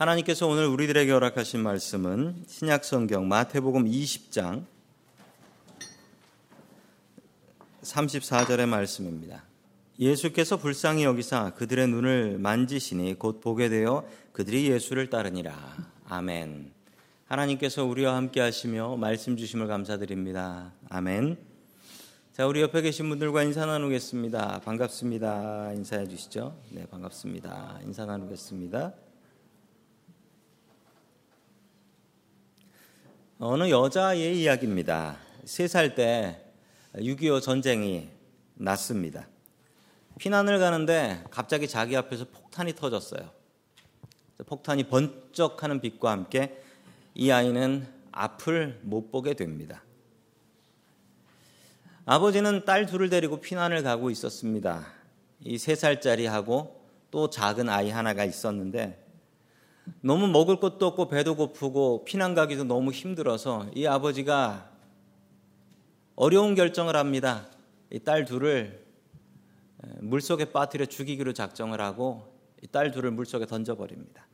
하나님께서 오늘 우리들에게 허락하신 말씀은 신약 성경 마태복음 20장 34절의 말씀입니다. 예수께서 불쌍히 여기사 그들의 눈을 만지시니 곧 보게 되어 그들이 예수를 따르니라. 아멘. 하나님께서 우리와 함께 하시며 말씀 주심을 감사드립니다. 아멘. 자, 우리 옆에 계신 분들과 인사 나누겠습니다. 반갑습니다. 인사해 주시죠. 네, 반갑습니다. 인사 나누겠습니다. 어느 여자의 이야기입니다. 세 살 때 6.25 전쟁이 났습니다. 피난을 가는데 갑자기 자기 앞에서 폭탄이 터졌어요. 폭탄이 번쩍하는 빛과 함께 이 아이는 앞을 못 보게 됩니다. 아버지는 딸 둘을 데리고 피난을 가고 있었습니다. 이 세 살짜리하고 또 작은 아이 하나가 있었는데 너무 먹을 것도 없고 배도 고프고 피난 가기도 너무 힘들어서 이 아버지가 어려운 결정을 합니다. 이 딸 둘을 물속에 빠뜨려 죽이기로 작정을 하고 이 딸 둘을 물속에 던져버립니다.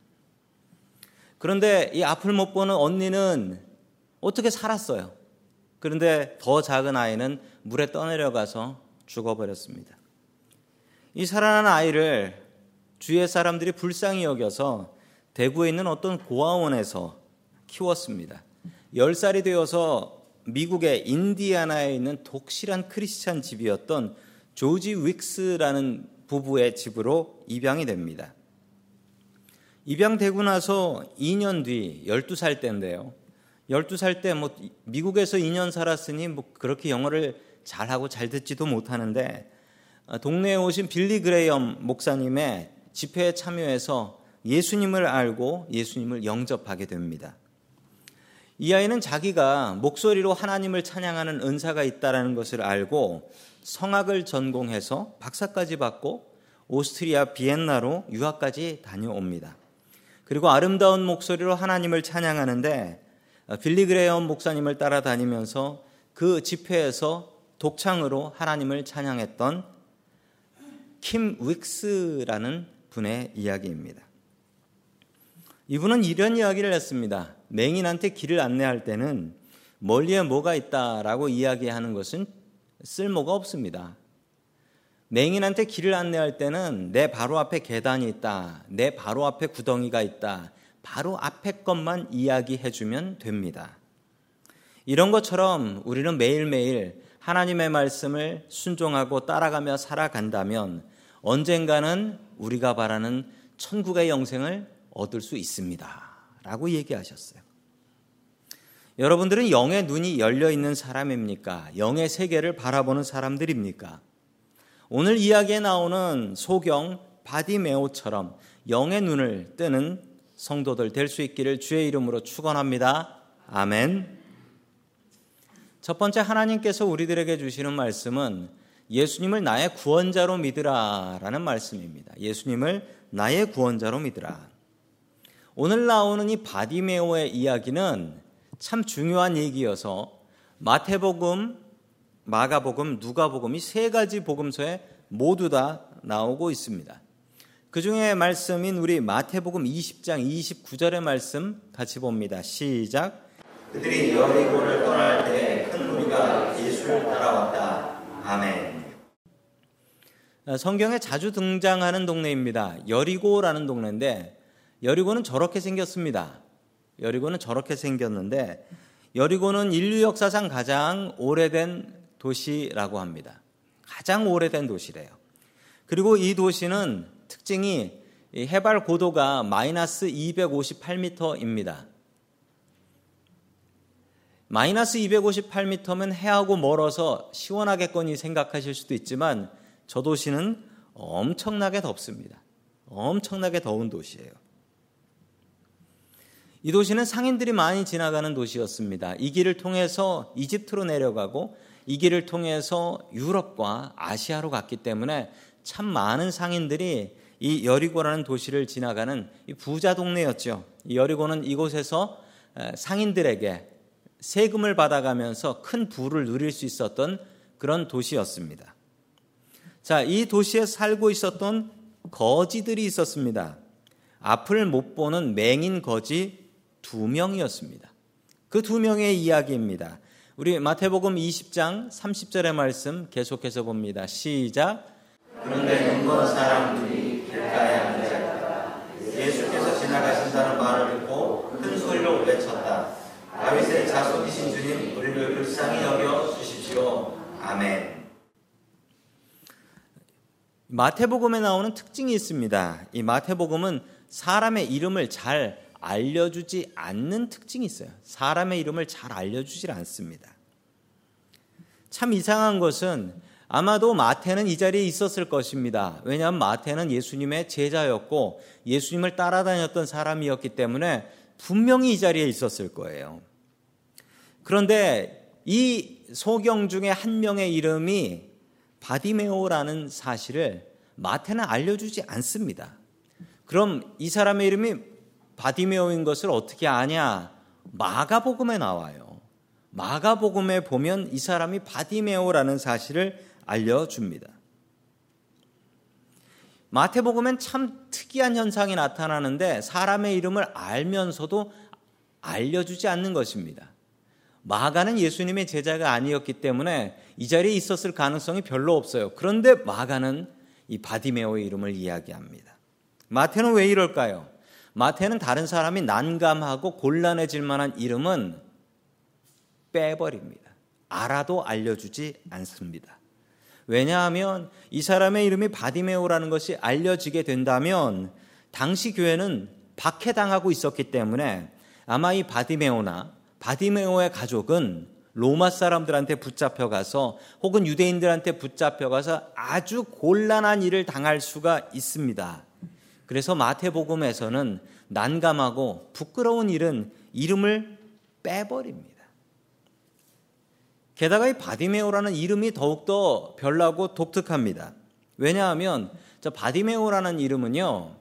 그런데 이 앞을 못 보는 언니는 어떻게 살았어요? 그런데 더 작은 아이는 물에 떠내려가서 죽어버렸습니다. 이 살아난 아이를 주위의 사람들이 불쌍히 여겨서 대구에 있는 어떤 고아원에서 키웠습니다. 10살이 되어서 미국의 인디아나에 있는 독실한 크리스찬 집이었던 조지 윅스라는 부부의 집으로 입양이 됩니다. 입양되고 나서 2년 뒤 12살 때인데요. 12살 때 뭐 미국에서 2년 살았으니 뭐 그렇게 영어를 잘하고 잘 듣지도 못하는데 동네에 오신 빌리 그레이엄 목사님의 집회에 참여해서 예수님을 알고 예수님을 영접하게 됩니다. 이 아이는 자기가 목소리로 하나님을 찬양하는 은사가 있다라는 것을 알고 성악을 전공해서 박사까지 받고 오스트리아 비엔나로 유학까지 다녀옵니다. 그리고 아름다운 목소리로 하나님을 찬양하는데 빌리 그레엄 목사님을 따라다니면서 그 집회에서 독창으로 하나님을 찬양했던 킴 윅스라는 분의 이야기입니다. 이분은 이런 이야기를 했습니다. 맹인한테 길을 안내할 때는 멀리에 뭐가 있다라고 이야기하는 것은 쓸모가 없습니다. 맹인한테 길을 안내할 때는 내 바로 앞에 계단이 있다. 내 바로 앞에 구덩이가 있다. 바로 앞에 것만 이야기해 주면 됩니다. 이런 것처럼 우리는 매일매일 하나님의 말씀을 순종하고 따라가며 살아간다면 언젠가는 우리가 바라는 천국의 영생을 얻을 수 있습니다. 라고 얘기하셨어요. 여러분들은 영의 눈이 열려 있는 사람입니까? 영의 세계를 바라보는 사람들입니까? 오늘 이야기에 나오는 소경 바디메오처럼 영의 눈을 뜨는 성도들 될 수 있기를 주의 이름으로 축원합니다. 아멘. 첫 번째 하나님께서 우리들에게 주시는 말씀은 예수님을 나의 구원자로 믿으라라는 말씀입니다. 예수님을 나의 구원자로 믿으라. 오늘 나오는 이 바디메오의 이야기는 참 중요한 얘기여서 마태복음, 마가복음, 누가복음 이 세 가지 복음서에 모두 다 나오고 있습니다. 그 중에 말씀인 우리 마태복음 20장 29절의 말씀 같이 봅니다. 시작. 그들이 여리고를 떠날 때 큰 무리가 예수를 따라왔다. 아멘. 성경에 자주 등장하는 동네입니다. 여리고라는 동네인데 여리고는 저렇게 생겼습니다. 여리고는 저렇게 생겼는데 여리고는 인류 역사상 가장 오래된 도시라고 합니다. 가장 오래된 도시래요. 그리고 이 도시는 특징이 해발 고도가 마이너스 258m입니다. 마이너스 258m면 해하고 멀어서 시원하겠거니 생각하실 수도 있지만 저 도시는 엄청나게 덥습니다. 엄청나게 더운 도시예요. 이 도시는 상인들이 많이 지나가는 도시였습니다. 이 길을 통해서 이집트로 내려가고 이 길을 통해서 유럽과 아시아로 갔기 때문에 참 많은 상인들이 이 여리고라는 도시를 지나가는 부자 동네였죠. 여리고는 이곳에서 상인들에게 세금을 받아가면서 큰 부를 누릴 수 있었던 그런 도시였습니다. 자, 이 도시에 살고 있었던 거지들이 있었습니다. 앞을 못 보는 맹인 거지 두 명이었습니다. 그 두 명의 이야기입니다. 우리 마태복음 20장 30절의 말씀 계속해서 봅니다. 시작. 그런데 눈먼 사람들이 길가에 앉아 예수께서 지나가신다는 말을 듣고 큰 소리로 외쳤다. 다윗의 자손이신 주님, 우리를 불쌍히 여겨 주십시오. 아멘. 마태복음에 나오는 특징이 있습니다. 이 마태복음은 사람의 이름을 잘 알려주지 않는 특징이 있어요. 사람의 이름을 잘 알려주질 않습니다. 참 이상한 것은 아마도 마태는 이 자리에 있었을 것입니다. 왜냐하면 마태는 예수님의 제자였고 예수님을 따라다녔던 사람이었기 때문에 분명히 이 자리에 있었을 거예요. 그런데 이 소경 중에 한 명의 이름이 바디메오라는 사실을 마태는 알려주지 않습니다. 그럼 이 사람의 이름이 바디메오인 것을 어떻게 아냐? 마가복음에 나와요. 마가복음에 보면 이 사람이 바디메오라는 사실을 알려줍니다. 마태복음엔 참 특이한 현상이 나타나는데 사람의 이름을 알면서도 알려주지 않는 것입니다. 마가는 예수님의 제자가 아니었기 때문에 이 자리에 있었을 가능성이 별로 없어요. 그런데 마가는 이 바디메오의 이름을 이야기합니다. 마태는 왜 이럴까요? 마태는 다른 사람이 난감하고 곤란해질 만한 이름은 빼버립니다. 알아도 알려주지 않습니다. 왜냐하면 이 사람의 이름이 바디메오라는 것이 알려지게 된다면 당시 교회는 박해당하고 있었기 때문에 아마 이 바디메오나 바디메오의 가족은 로마 사람들한테 붙잡혀 가서 혹은 유대인들한테 붙잡혀 가서 아주 곤란한 일을 당할 수가 있습니다. 그래서 마태복음에서는 난감하고 부끄러운 일은 이름을 빼버립니다. 게다가 이 바디메오라는 이름이 더욱더 별나고 독특합니다. 왜냐하면 저 바디메오라는 이름은요,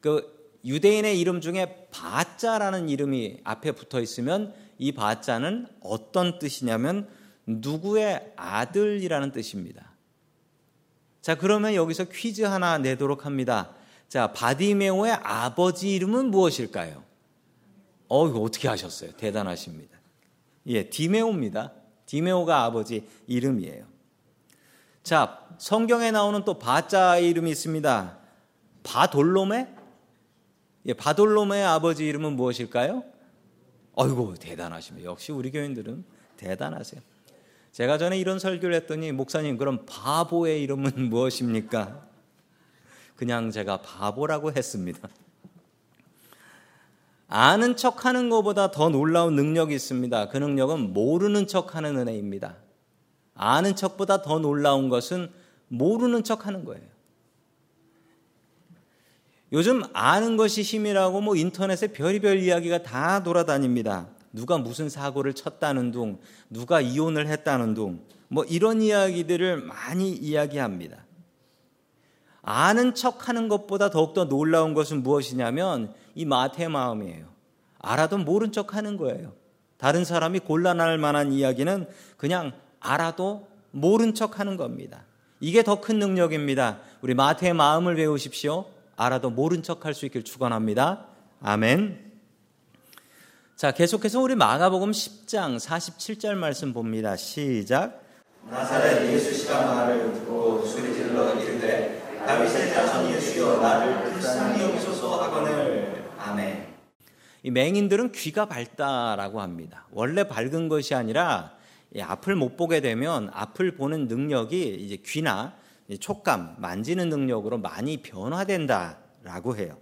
그 유대인의 이름 중에 바자라는 이름이 앞에 붙어 있으면 이 바자는 어떤 뜻이냐면 누구의 아들이라는 뜻입니다. 자, 그러면 여기서 퀴즈 하나 내도록 합니다. 자, 바디메오의 아버지 이름은 무엇일까요? 어, 이거 어떻게 하셨어요? 대단하십니다. 예, 디메오입니다. 디메오가 아버지 이름이에요. 자, 성경에 나오는 또 바자 이름이 있습니다. 바돌로메? 예, 바돌로메의 아버지 이름은 무엇일까요? 어이구 대단하십니다. 역시 우리 교인들은 대단하세요. 제가 전에 이런 설교를 했더니 목사님 그럼 바보의 이름은 무엇입니까? 그냥 제가 바보라고 했습니다. 아는 척 하는 것보다 더 놀라운 능력이 있습니다. 그 능력은 모르는 척 하는 은혜입니다. 아는 척보다 더 놀라운 것은 모르는 척 하는 거예요. 요즘 아는 것이 힘이라고 뭐 인터넷에 별의별 이야기가 다 돌아다닙니다. 누가 무슨 사고를 쳤다는 둥, 누가 이혼을 했다는 둥, 뭐 이런 이야기들을 많이 이야기합니다. 아는 척 하는 것보다 더욱더 놀라운 것은 무엇이냐면 이 마태의 마음이에요. 알아도 모른 척 하는 거예요. 다른 사람이 곤란할 만한 이야기는 그냥 알아도 모른 척 하는 겁니다. 이게 더 큰 능력입니다. 우리 마태의 마음을 배우십시오. 알아도 모른 척 할 수 있길 축원합니다. 아멘. 자, 계속해서 우리 마가복음 10장 47절 말씀 봅니다. 시작. 나사렛 예수시가 말을 듣고 소리 질러 이르되 다윗의 자손 예수여 나를 불쌍히 여기소서 하거늘 아멘. 이 맹인들은 귀가 밝다라고 합니다. 원래 밝은 것이 아니라 앞을 못 보게 되면 앞을 보는 능력이 이제 귀나 촉감, 만지는 능력으로 많이 변화된다라고 해요.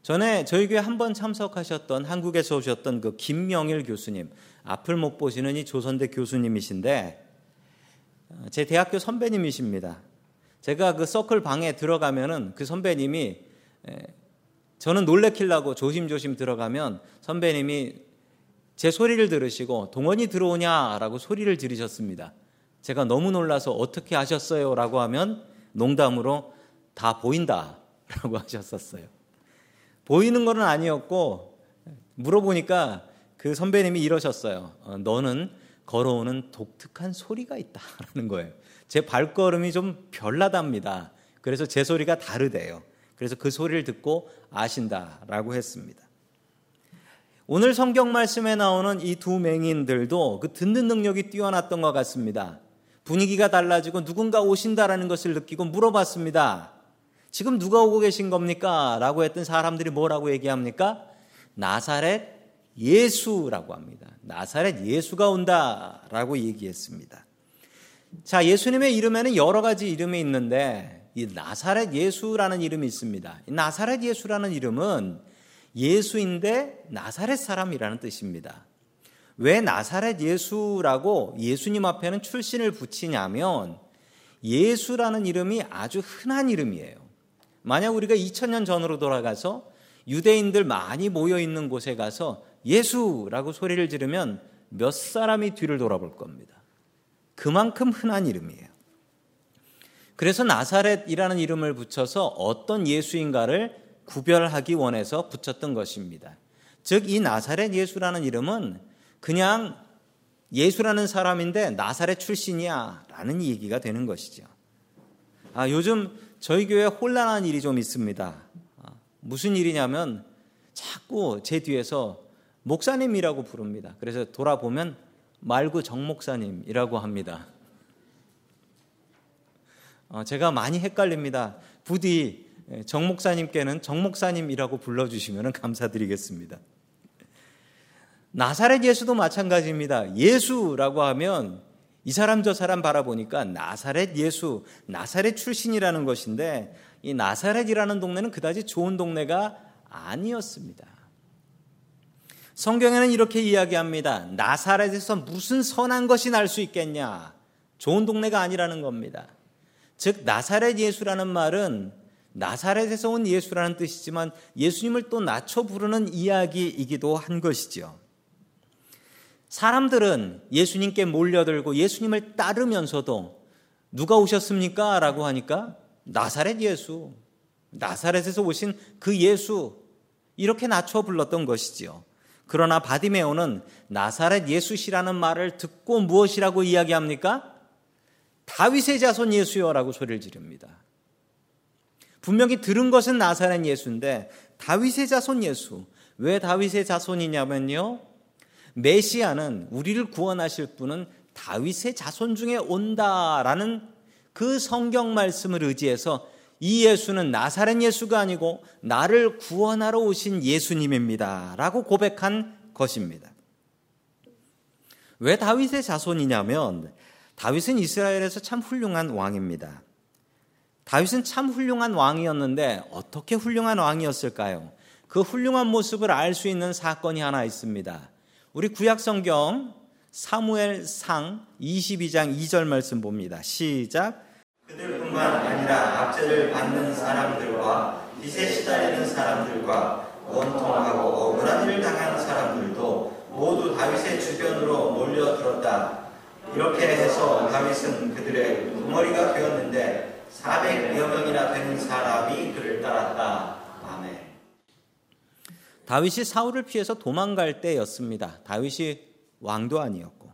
전에 저희 교회 한 번 참석하셨던 한국에서 오셨던 그 김명일 교수님, 앞을 못 보시는 이 조선대 교수님이신데 제 대학교 선배님이십니다. 제가 그 서클 방에 들어가면은 그 선배님이 저는 놀래키려고 조심조심 들어가면 선배님이 제 소리를 들으시고 동원이 들어오냐라고 소리를 지르셨습니다. 제가 너무 놀라서 어떻게 하셨어요? 라고 하면 농담으로 다 보인다. 라고 하셨었어요. 보이는 거는 아니었고 물어보니까 그 선배님이 이러셨어요. 어, 너는 걸어오는 독특한 소리가 있다라는 거예요. 제 발걸음이 좀 별나답니다. 그래서 제 소리가 다르대요. 그래서 그 소리를 듣고 아신다라고 했습니다. 오늘 성경 말씀에 나오는 이 두 맹인들도 그 듣는 능력이 뛰어났던 것 같습니다. 분위기가 달라지고 누군가 오신다라는 것을 느끼고 물어봤습니다. 지금 누가 오고 계신 겁니까? 라고 했던 사람들이 뭐라고 얘기합니까? 나사렛 예수라고 합니다. 나사렛 예수가 온다라고 얘기했습니다. 자, 예수님의 이름에는 여러 가지 이름이 있는데 이 나사렛 예수라는 이름이 있습니다. 나사렛 예수라는 이름은 예수인데 나사렛 사람이라는 뜻입니다. 왜 나사렛 예수라고 예수님 앞에는 출신을 붙이냐면 예수라는 이름이 아주 흔한 이름이에요. 만약 우리가 2000년 전으로 돌아가서 유대인들 많이 모여 있는 곳에 가서 예수라고 소리를 지르면 몇 사람이 뒤를 돌아볼 겁니다. 그만큼 흔한 이름이에요. 그래서 나사렛이라는 이름을 붙여서 어떤 예수인가를 구별하기 원해서 붙였던 것입니다. 즉, 이 나사렛 예수라는 이름은 그냥 예수라는 사람인데 나사렛 출신이야 라는 얘기가 되는 것이죠. 아, 요즘 저희 교회 혼란한 일이 좀 있습니다. 아, 무슨 일이냐면 자꾸 제 뒤에서 목사님이라고 부릅니다. 그래서 돌아보면 말구 정 목사님이라고 합니다. 어, 제가 많이 헷갈립니다. 부디 정 목사님께는 정 목사님이라고 불러주시면 감사드리겠습니다. 나사렛 예수도 마찬가지입니다. 예수라고 하면 이 사람 저 사람 바라보니까 나사렛 예수, 나사렛 출신이라는 것인데 이 나사렛이라는 동네는 그다지 좋은 동네가 아니었습니다. 성경에는 이렇게 이야기합니다. 나사렛에서 무슨 선한 것이 날 수 있겠냐? 좋은 동네가 아니라는 겁니다. 즉 나사렛 예수라는 말은 나사렛에서 온 예수라는 뜻이지만 예수님을 또 낮춰 부르는 이야기이기도 한 것이죠. 사람들은 예수님께 몰려들고 예수님을 따르면서도 누가 오셨습니까? 라고 하니까 나사렛 예수, 나사렛에서 오신 그 예수, 이렇게 낮춰 불렀던 것이지요. 그러나 바디메오는 나사렛 예수시라는 말을 듣고 무엇이라고 이야기합니까? 다윗의 자손 예수여라고 소리를 지릅니다. 분명히 들은 것은 나사렛 예수인데 다윗의 자손 예수. 왜 다윗의 자손이냐면요. 메시아는 우리를 구원하실 분은 다윗의 자손 중에 온다라는 그 성경 말씀을 의지해서 이 예수는 나사렛 예수가 아니고 나를 구원하러 오신 예수님입니다. 라고 고백한 것입니다. 왜 다윗의 자손이냐면 다윗은 이스라엘에서 참 훌륭한 왕입니다. 다윗은 참 훌륭한 왕이었는데 어떻게 훌륭한 왕이었을까요? 그 훌륭한 모습을 알 수 있는 사건이 하나 있습니다. 우리 구약 성경 사무엘 상 22장 2절 말씀 봅니다. 시작. 그들뿐만 아니라 압제를 받는 사람들과 빚에 시달리는 사람들과 원통하고 억울한 일을 당하는 사람들도 모두 다윗의 주변으로 몰려들었다. 이렇게 해서 다윗은 그들의 두머리가 되었는데 400여 명이나 되는 사람이 그를 따랐다. 아멘. 다윗이 사울을 피해서 도망갈 때였습니다. 다윗이 왕도 아니었고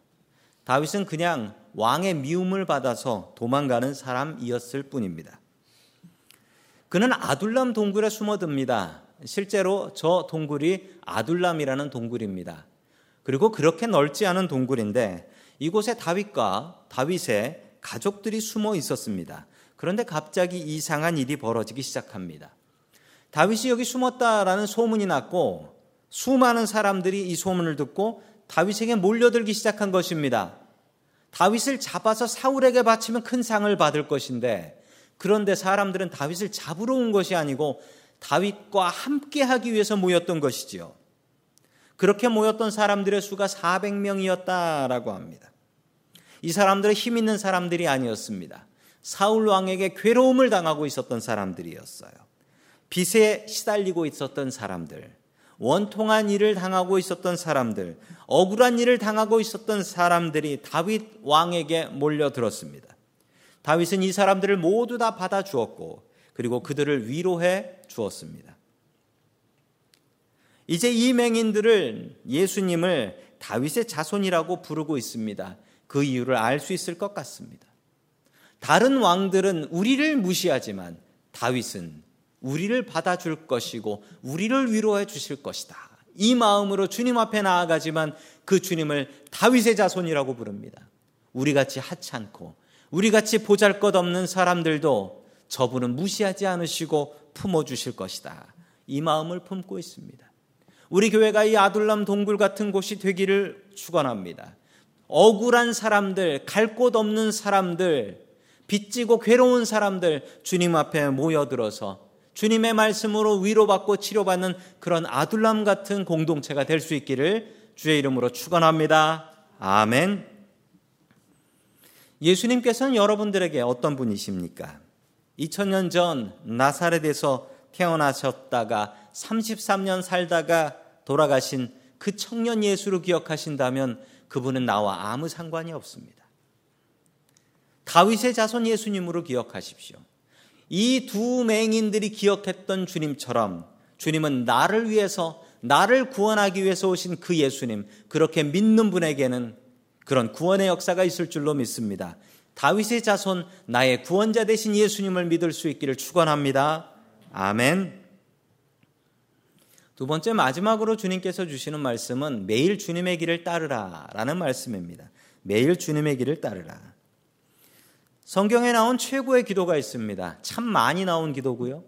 다윗은 그냥 왕의 미움을 받아서 도망가는 사람이었을 뿐입니다. 그는 아둘람 동굴에 숨어듭니다. 실제로 저 동굴이 아둘람이라는 동굴입니다. 그리고 그렇게 넓지 않은 동굴인데 이곳에 다윗과 다윗의 가족들이 숨어 있었습니다. 그런데 갑자기 이상한 일이 벌어지기 시작합니다. 다윗이 여기 숨었다라는 소문이 났고 수많은 사람들이 이 소문을 듣고 다윗에게 몰려들기 시작한 것입니다. 다윗을 잡아서 사울에게 바치면 큰 상을 받을 것인데 그런데 사람들은 다윗을 잡으러 온 것이 아니고 다윗과 함께 하기 위해서 모였던 것이지요. 그렇게 모였던 사람들의 수가 400명이었다라고 합니다. 이 사람들은 힘 있는 사람들이 아니었습니다. 사울 왕에게 괴로움을 당하고 있었던 사람들이었어요. 빚에 시달리고 있었던 사람들, 원통한 일을 당하고 있었던 사람들, 억울한 일을 당하고 있었던 사람들이 다윗 왕에게 몰려들었습니다. 다윗은 이 사람들을 모두 다 받아 주었고 그리고 그들을 위로해 주었습니다. 이제 이 맹인들을 예수님을 다윗의 자손이라고 부르고 있습니다. 그 이유를 알 수 있을 것 같습니다. 다른 왕들은 우리를 무시하지만 다윗은 우리를 받아줄 것이고 우리를 위로해 주실 것이다. 이 마음으로 주님 앞에 나아가지만 그 주님을 다윗의 자손이라고 부릅니다. 우리 같이 하찮고 우리 같이 보잘 것 없는 사람들도 저분은 무시하지 않으시고 품어 주실 것이다. 이 마음을 품고 있습니다. 우리 교회가 이 아둘람 동굴 같은 곳이 되기를 축원합니다. 억울한 사람들, 갈 곳 없는 사람들, 빚지고 괴로운 사람들 주님 앞에 모여들어서 주님의 말씀으로 위로받고 치료받는 그런 아둘람 같은 공동체가 될 수 있기를 주의 이름으로 축원합니다. 아멘. 예수님께서는 여러분들에게 어떤 분이십니까? 2000년 전 나사렛에서 태어나셨다가 33년 살다가 돌아가신 그 청년 예수를 기억하신다면 그분은 나와 아무 상관이 없습니다. 다윗의 자손 예수님으로 기억하십시오. 이 두 맹인들이 기억했던 주님처럼 주님은 나를 위해서 나를 구원하기 위해서 오신 그 예수님 그렇게 믿는 분에게는 그런 구원의 역사가 있을 줄로 믿습니다. 다윗의 자손 나의 구원자 되신 예수님을 믿을 수 있기를 축원합니다. 아멘. 두 번째 마지막으로 주님께서 주시는 말씀은 매일 주님의 길을 따르라라는 말씀입니다. 매일 주님의 길을 따르라. 성경에 나온 최고의 기도가 있습니다. 참 많이 나온 기도고요.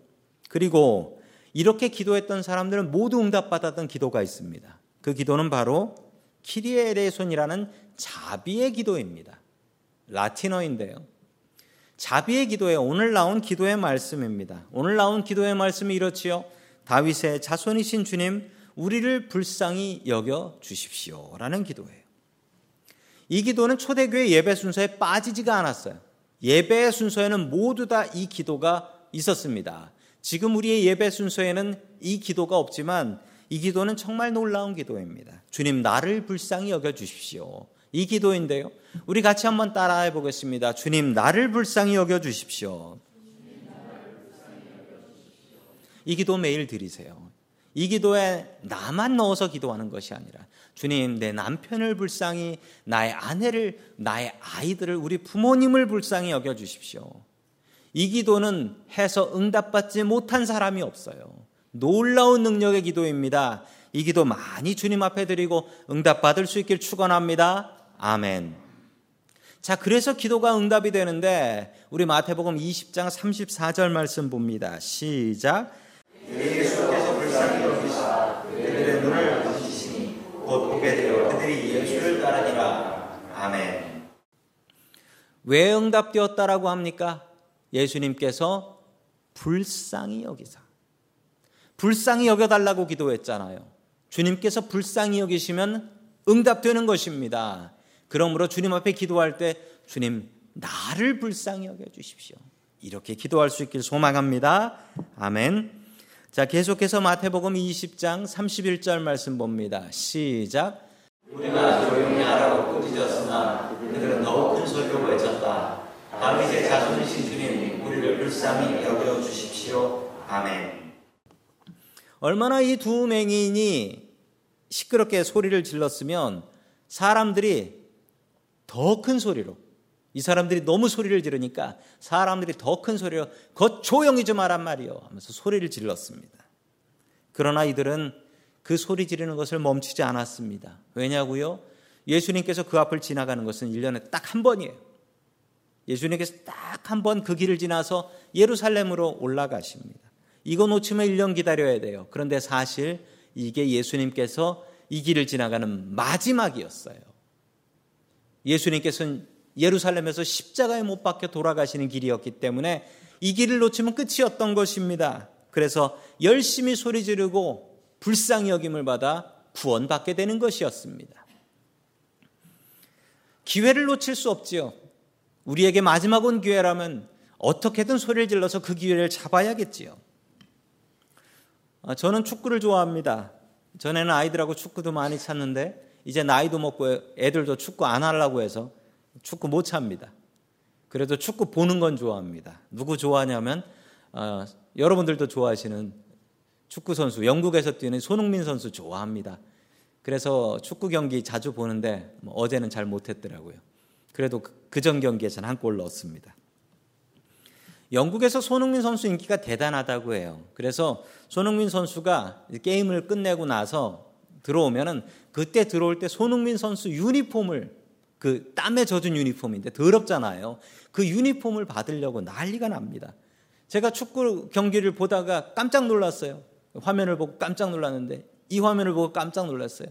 그리고 이렇게 기도했던 사람들은 모두 응답받았던 기도가 있습니다. 그 기도는 바로 키리에레손이라는 자비의 기도입니다. 라틴어인데요. 자비의 기도에 오늘 나온 기도의 말씀입니다. 오늘 나온 기도의 말씀이 이렇지요. 다윗의 자손이신 주님, 우리를 불쌍히 여겨 주십시오. 라는 기도예요. 이 기도는 초대교회 예배 순서에 빠지지가 않았어요. 예배 순서에는 모두 다 이 기도가 있었습니다. 지금 우리의 예배 순서에는 이 기도가 없지만 이 기도는 정말 놀라운 기도입니다. 주님, 나를 불쌍히 여겨 주십시오. 이 기도인데요. 우리 같이 한번 따라해 보겠습니다. 주님, 나를 불쌍히 여겨 주십시오. 이 기도 매일 드리세요. 이 기도에 나만 넣어서 기도하는 것이 아니라 주님 내 남편을 불쌍히 나의 아내를 나의 아이들을 우리 부모님을 불쌍히 여겨 주십시오. 이 기도는 해서 응답받지 못한 사람이 없어요. 놀라운 능력의 기도입니다. 이 기도 많이 주님 앞에 드리고 응답받을 수 있길 축원합니다. 아멘. 자, 그래서 기도가 응답이 되는데 우리 마태복음 20장 34절 말씀 봅니다. 시작. 예수께서 불쌍히 여기사 그들의 눈을 뜨시니 곧 보게 되어 그들이 예수를 따르니라. 아멘. 왜 응답되었다라고 합니까? 예수님께서 불쌍히 여기사. 불쌍히 여겨달라고 기도했잖아요. 주님께서 불쌍히 여기시면 응답되는 것입니다. 그러므로 주님 앞에 기도할 때 주님 나를 불쌍히 여겨 주십시오. 이렇게 기도할 수 있길 소망합니다. 아멘. 자, 계속해서 마태복음 20장 31절 말씀 봅니다. 시작. 우리가 조용히 하라고 꾸짖었으나 그들은 더욱 큰 소리로 외쳤다. 다윗의 자손이신 주님, 우리를 불쌍히 여겨 주십시오. 아멘. 얼마나 이 두 맹인이 시끄럽게 소리를 질렀으면 사람들이 더 큰 소리로 이 사람들이 너무 소리를 지르니까 사람들이 더 큰 소리로 거 조용히 좀 하란 말이요 하면서 소리를 질렀습니다. 그러나 이들은 그 소리 지르는 것을 멈추지 않았습니다. 왜냐고요? 예수님께서 그 앞을 지나가는 것은 1년에 딱 한 번이에요. 예수님께서 딱 한 번 그 길을 지나서 예루살렘으로 올라가십니다. 이거 놓치면 1년 기다려야 돼요. 그런데 사실 이게 예수님께서 이 길을 지나가는 마지막이었어요. 예수님께서는 예루살렘에서 십자가에 못 박혀 돌아가시는 길이었기 때문에 이 길을 놓치면 끝이었던 것입니다. 그래서 열심히 소리 지르고 불쌍히 여김을 받아 구원받게 되는 것이었습니다. 기회를 놓칠 수 없지요. 우리에게 마지막 온 기회라면 어떻게든 소리를 질러서 그 기회를 잡아야겠지요. 아, 저는 축구를 좋아합니다. 전에는 아이들하고 축구도 많이 찼는데 이제 나이도 먹고 애들도 축구 안 하려고 해서 축구 못 찹니다. 그래도 축구 보는 건 좋아합니다. 누구 좋아하냐면 어, 여러분들도 좋아하시는 축구 선수 영국에서 뛰는 손흥민 선수 좋아합니다. 그래서 축구 경기 자주 보는데 뭐 어제는 잘 못했더라고요. 그래도 그전 경기에 전한 골 넣었습니다. 영국에서 손흥민 선수 인기가 대단하다고 해요. 그래서 손흥민 선수가 게임을 끝내고 나서 들어오면은 그때 들어올 때 손흥민 선수 유니폼을 그 땀에 젖은 유니폼인데 더럽잖아요. 그 유니폼을 받으려고 난리가 납니다. 제가 축구 경기를 보다가 깜짝 놀랐어요. 화면을 보고 깜짝 놀랐는데 이 화면을 보고 깜짝 놀랐어요.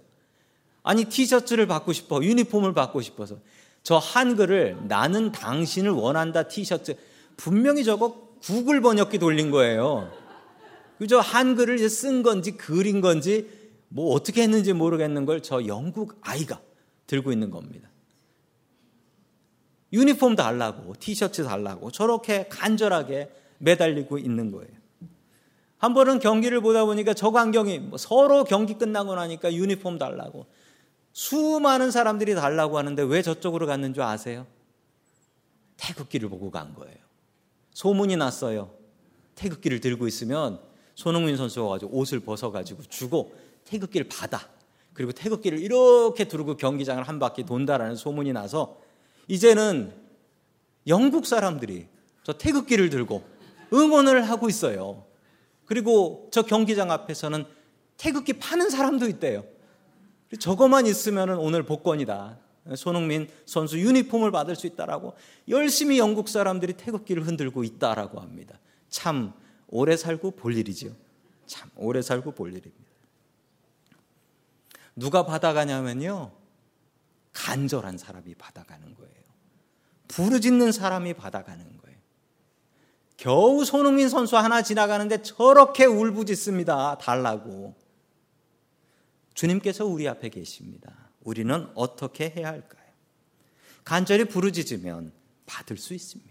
아니 티셔츠를 받고 싶어 유니폼을 받고 싶어서 저 한글을 나는 당신을 원한다 티셔츠 분명히 저거 구글 번역기 돌린 거예요. 그저 한글을 쓴 건지 그린 건지 뭐 어떻게 했는지 모르겠는 걸 저 영국 아이가 들고 있는 겁니다. 유니폼 달라고 티셔츠 달라고 저렇게 간절하게 매달리고 있는 거예요. 한 번은 경기를 보다 보니까 저 광경이 뭐 서로 경기 끝나고 나니까 유니폼 달라고 수많은 사람들이 달라고 하는데 왜 저쪽으로 갔는 줄 아세요? 태극기를 보고 간 거예요. 소문이 났어요. 태극기를 들고 있으면 손흥민 선수가 가지고 옷을 벗어 가지고 주고 태극기를 받아. 그리고 태극기를 이렇게 두르고 경기장을 한 바퀴 돈다라는 소문이 나서 이제는 영국 사람들이 저 태극기를 들고 응원을 하고 있어요. 그리고 저 경기장 앞에서는 태극기 파는 사람도 있대요. 저것만 있으면 오늘 복권이다. 손흥민 선수 유니폼을 받을 수 있다라고 열심히 영국 사람들이 태극기를 흔들고 있다라고 합니다. 참 오래 살고 볼 일이지요. 참 오래 살고 볼 일입니다. 누가 받아가냐면요. 간절한 사람이 받아가는 거예요. 부르짖는 사람이 받아가는 거예요. 겨우 손흥민 선수 하나 지나가는데 저렇게 울부짖습니다. 달라고. 주님께서 우리 앞에 계십니다. 우리는 어떻게 해야 할까요? 간절히 부르짖으면 받을 수 있습니다.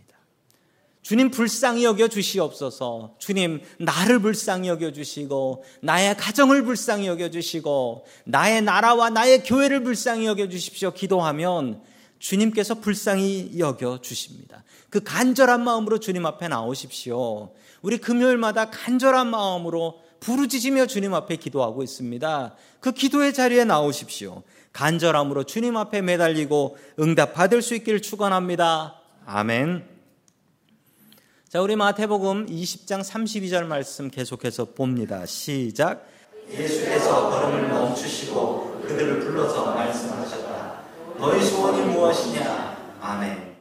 주님 불쌍히 여겨 주시옵소서. 주님 나를 불쌍히 여겨 주시고 나의 가정을 불쌍히 여겨 주시고 나의 나라와 나의 교회를 불쌍히 여겨 주십시오. 기도하면 주님께서 불쌍히 여겨 주십니다. 그 간절한 마음으로 주님 앞에 나오십시오. 우리 금요일마다 간절한 마음으로 부르짖으며 주님 앞에 기도하고 있습니다. 그 기도의 자리에 나오십시오. 간절함으로 주님 앞에 매달리고 응답 받을 수 있기를 축원합니다. 아멘. 자, 우리 마태복음 20장 32절 말씀 계속해서 봅니다. 시작. 예수께서 걸음을 멈추시고 그들을 불러서 말씀하셨다. 너희 소원이 무엇이냐? 아멘.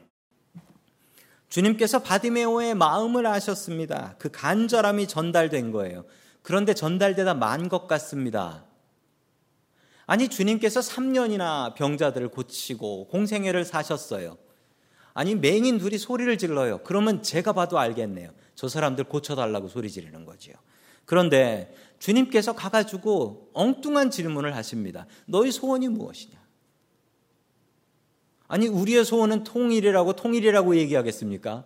주님께서 바디메오의 마음을 아셨습니다. 그 간절함이 전달된 거예요. 그런데 전달되다 만 것 같습니다. 아니, 주님께서 3년이나 병자들을 고치고 공생애를 사셨어요. 아니 맹인 둘이 소리를 질러요. 그러면 제가 봐도 알겠네요. 저 사람들 고쳐달라고 소리 지르는 거지요. 그런데 주님께서 가가지고 엉뚱한 질문을 하십니다. 너희 소원이 무엇이냐? 아니 우리의 소원은 통일이라고 통일이라고 얘기하겠습니까?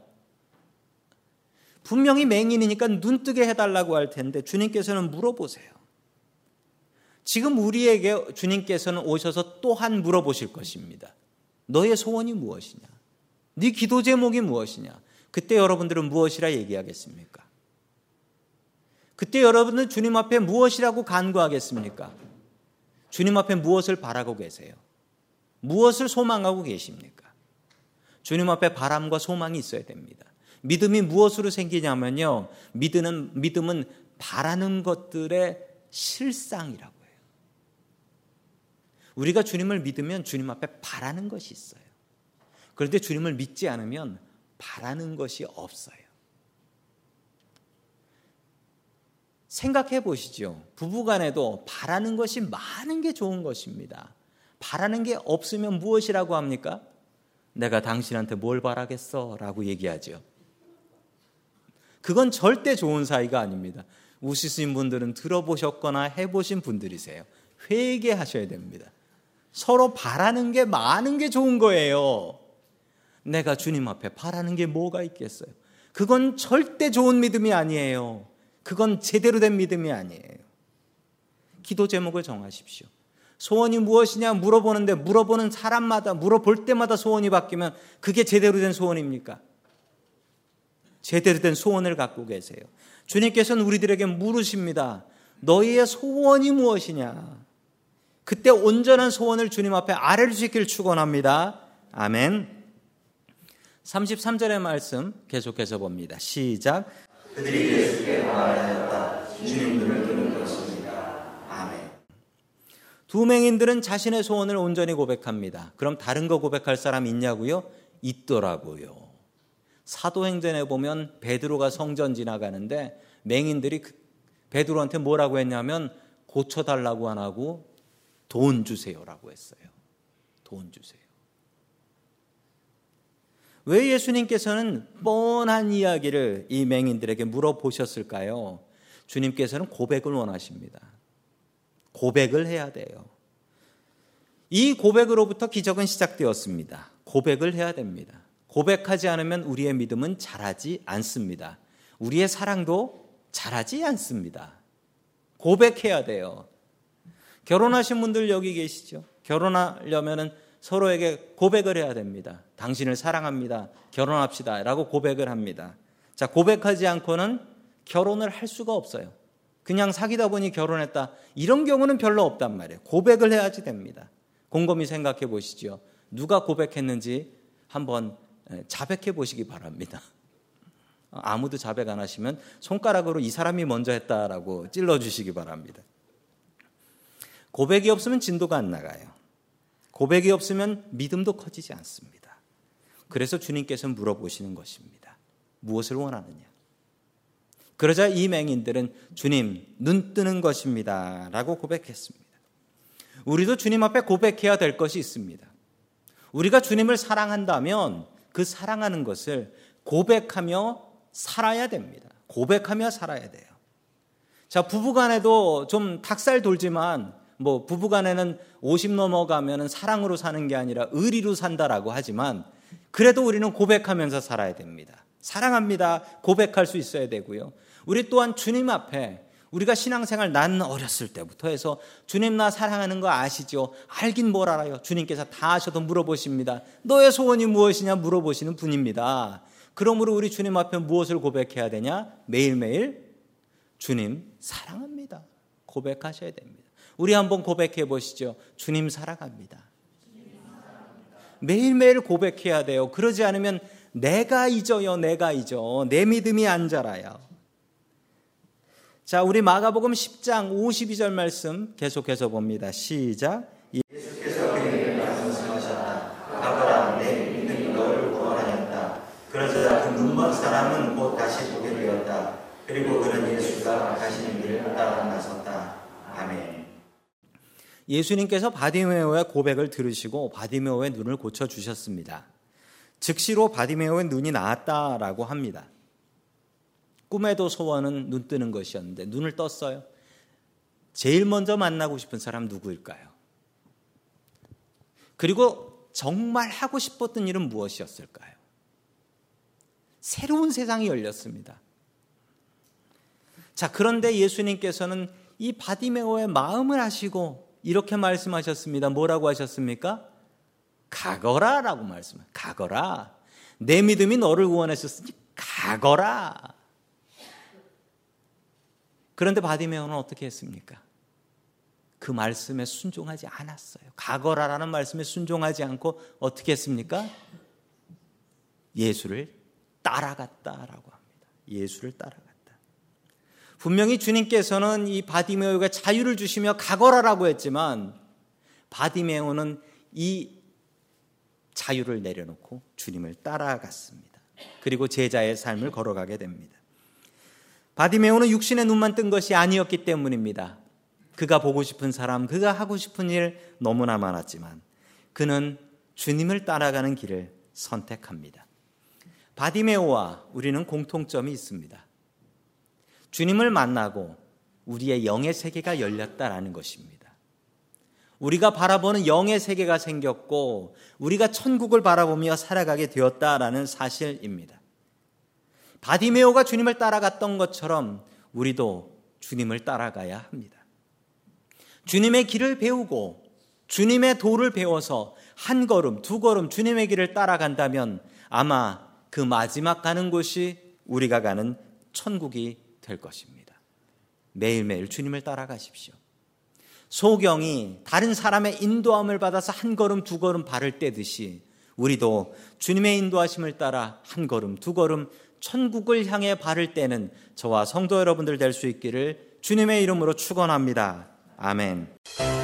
분명히 맹인이니까 눈뜨게 해달라고 할 텐데 주님께서는 물어보세요. 지금 우리에게 주님께서는 오셔서 또한 물어보실 것입니다. 너의 소원이 무엇이냐? 네 기도 제목이 무엇이냐? 그때 여러분들은 무엇이라 얘기하겠습니까? 그때 여러분은 주님 앞에 무엇이라고 간구하겠습니까? 주님 앞에 무엇을 바라고 계세요? 무엇을 소망하고 계십니까? 주님 앞에 바람과 소망이 있어야 됩니다. 믿음이 무엇으로 생기냐면요. 믿음은, 믿음은 바라는 것들의 실상이라고 해요. 우리가 주님을 믿으면 주님 앞에 바라는 것이 있어요. 그런데 주님을 믿지 않으면 바라는 것이 없어요. 생각해 보시죠. 부부 간에도 바라는 것이 많은 게 좋은 것입니다. 바라는 게 없으면 무엇이라고 합니까? 내가 당신한테 뭘 바라겠어? 라고 얘기하죠. 그건 절대 좋은 사이가 아닙니다. 우시신 분들은 들어보셨거나 해보신 분들이세요. 회개하셔야 됩니다. 서로 바라는 게 많은 게 좋은 거예요. 내가 주님 앞에 바라는 게 뭐가 있겠어요? 그건 절대 좋은 믿음이 아니에요. 그건 제대로 된 믿음이 아니에요. 기도 제목을 정하십시오. 소원이 무엇이냐 물어보는데 물어보는 사람마다 물어볼 때마다 소원이 바뀌면 그게 제대로 된 소원입니까? 제대로 된 소원을 갖고 계세요. 주님께서는 우리들에게 물으십니다. 너희의 소원이 무엇이냐? 그때 온전한 소원을 주님 앞에 있기를 축원합니다. 아멘. 33절의 말씀 계속해서 봅니다. 시작. 그들이 예수께 말하였다. 주님 눈을 뜨는 것입니다. 아멘. 두 맹인들은 자신의 소원을 온전히 고백합니다. 그럼 다른 거 고백할 사람 있냐고요? 있더라고요. 사도행전에 보면 베드로가 성전 지나가는데 맹인들이 그 베드로한테 뭐라고 했냐면 고쳐달라고 안 하고 돈 주세요라고 했어요. 돈 주세요. 왜 예수님께서는 뻔한 이야기를 이 맹인들에게 물어보셨을까요? 주님께서는 고백을 원하십니다. 고백을 해야 돼요. 이 고백으로부터 기적은 시작되었습니다. 고백을 해야 됩니다. 고백하지 않으면 우리의 믿음은 자라지 않습니다. 우리의 사랑도 자라지 않습니다. 고백해야 돼요. 결혼하신 분들 여기 계시죠? 결혼하려면은 서로에게 고백을 해야 됩니다. 당신을 사랑합니다. 결혼합시다. 라고 고백을 합니다. 자, 고백하지 않고는 결혼을 할 수가 없어요. 그냥 사귀다 보니 결혼했다. 이런 경우는 별로 없단 말이에요. 고백을 해야지 됩니다. 곰곰이 생각해 보시죠. 누가 고백했는지 한번 자백해 보시기 바랍니다. 아무도 자백 안 하시면 손가락으로 이 사람이 먼저 했다라고 찔러 주시기 바랍니다. 고백이 없으면 진도가 안 나가요. 고백이 없으면 믿음도 커지지 않습니다. 그래서 주님께서 물어보시는 것입니다. 무엇을 원하느냐? 그러자 이 맹인들은 주님, 눈 뜨는 것입니다. 라고 고백했습니다. 우리도 주님 앞에 고백해야 될 것이 있습니다. 우리가 주님을 사랑한다면 그 사랑하는 것을 고백하며 살아야 됩니다. 고백하며 살아야 돼요. 자, 부부간에도 좀 닭살 돌지만 뭐 부부간에는 50 넘어가면은 사랑으로 사는 게 아니라 의리로 산다라고 하지만 그래도 우리는 고백하면서 살아야 됩니다. 사랑합니다. 고백할 수 있어야 되고요. 우리 또한 주님 앞에 우리가 신앙생활 난 어렸을 때부터 해서 주님 나 사랑하는 거 아시죠? 알긴 뭘 알아요. 주님께서 다 아셔도 물어보십니다. 너의 소원이 무엇이냐 물어보시는 분입니다. 그러므로 우리 주님 앞에 무엇을 고백해야 되냐? 매일매일 주님 사랑합니다. 고백하셔야 됩니다. 우리 한번 고백해 보시죠. 주님 사랑합니다. 매일매일 고백해야 돼요. 그러지 않으면 내가 잊어요, 내가 잊어. 내 믿음이 안 자라요. 자, 우리 마가복음 10장 52절 말씀 계속해서 봅니다. 시작. 예수께서 그에게 말씀하셨다. 가거라, 내 믿음이 너를 구원하였다. 그러자 그 눈먼 사람은 곧 다시 보게 되었다. 그리고 그는 예수가 가시는 길을 따라 나섰다. 아멘. 예수님께서 바디메오의 고백을 들으시고 바디메오의 눈을 고쳐 주셨습니다. 즉시로 바디메오의 눈이 나았다라고 합니다. 꿈에도 소원은 눈 뜨는 것이었는데 눈을 떴어요. 제일 먼저 만나고 싶은 사람 누구일까요? 그리고 정말 하고 싶었던 일은 무엇이었을까요? 새로운 세상이 열렸습니다. 자, 그런데 예수님께서는 이 바디메오의 마음을 아시고 이렇게 말씀하셨습니다. 뭐라고 하셨습니까? 가거라 라고 말씀을. 가거라. 내 믿음이 너를 구원하셨으니 가거라. 그런데 바디메오는 어떻게 했습니까? 그 말씀에 순종하지 않았어요. 가거라라는 말씀에 순종하지 않고 어떻게 했습니까? 예수를 따라갔다라고 합니다. 예수를 따라갔다. 분명히 주님께서는 이 바디메오에게 자유를 주시며 가거라라고 했지만 바디메오는 이 자유를 내려놓고 주님을 따라갔습니다. 그리고 제자의 삶을 걸어가게 됩니다. 바디메오는 육신의 눈만 뜬 것이 아니었기 때문입니다. 그가 보고 싶은 사람, 그가 하고 싶은 일 너무나 많았지만 그는 주님을 따라가는 길을 선택합니다. 바디메오와 우리는 공통점이 있습니다. 주님을 만나고 우리의 영의 세계가 열렸다라는 것입니다. 우리가 바라보는 영의 세계가 생겼고 우리가 천국을 바라보며 살아가게 되었다라는 사실입니다. 바디메오가 주님을 따라갔던 것처럼 우리도 주님을 따라가야 합니다. 주님의 길을 배우고 주님의 도를 배워서 한 걸음, 두 걸음 주님의 길을 따라간다면 아마 그 마지막 가는 곳이 우리가 가는 천국이 될 것입니다. 매일매일 주님을 따라가십시오. 소경이 다른 사람의 인도함을 받아서 한 걸음 두 걸음 발을 떼듯이 우리도 주님의 인도하심을 따라 한 걸음, 두 걸음 천국을 향해 발을 떼는 저와 성도 여러분들 될 수 있기를 주님의 이름으로 축원합니다. 아멘.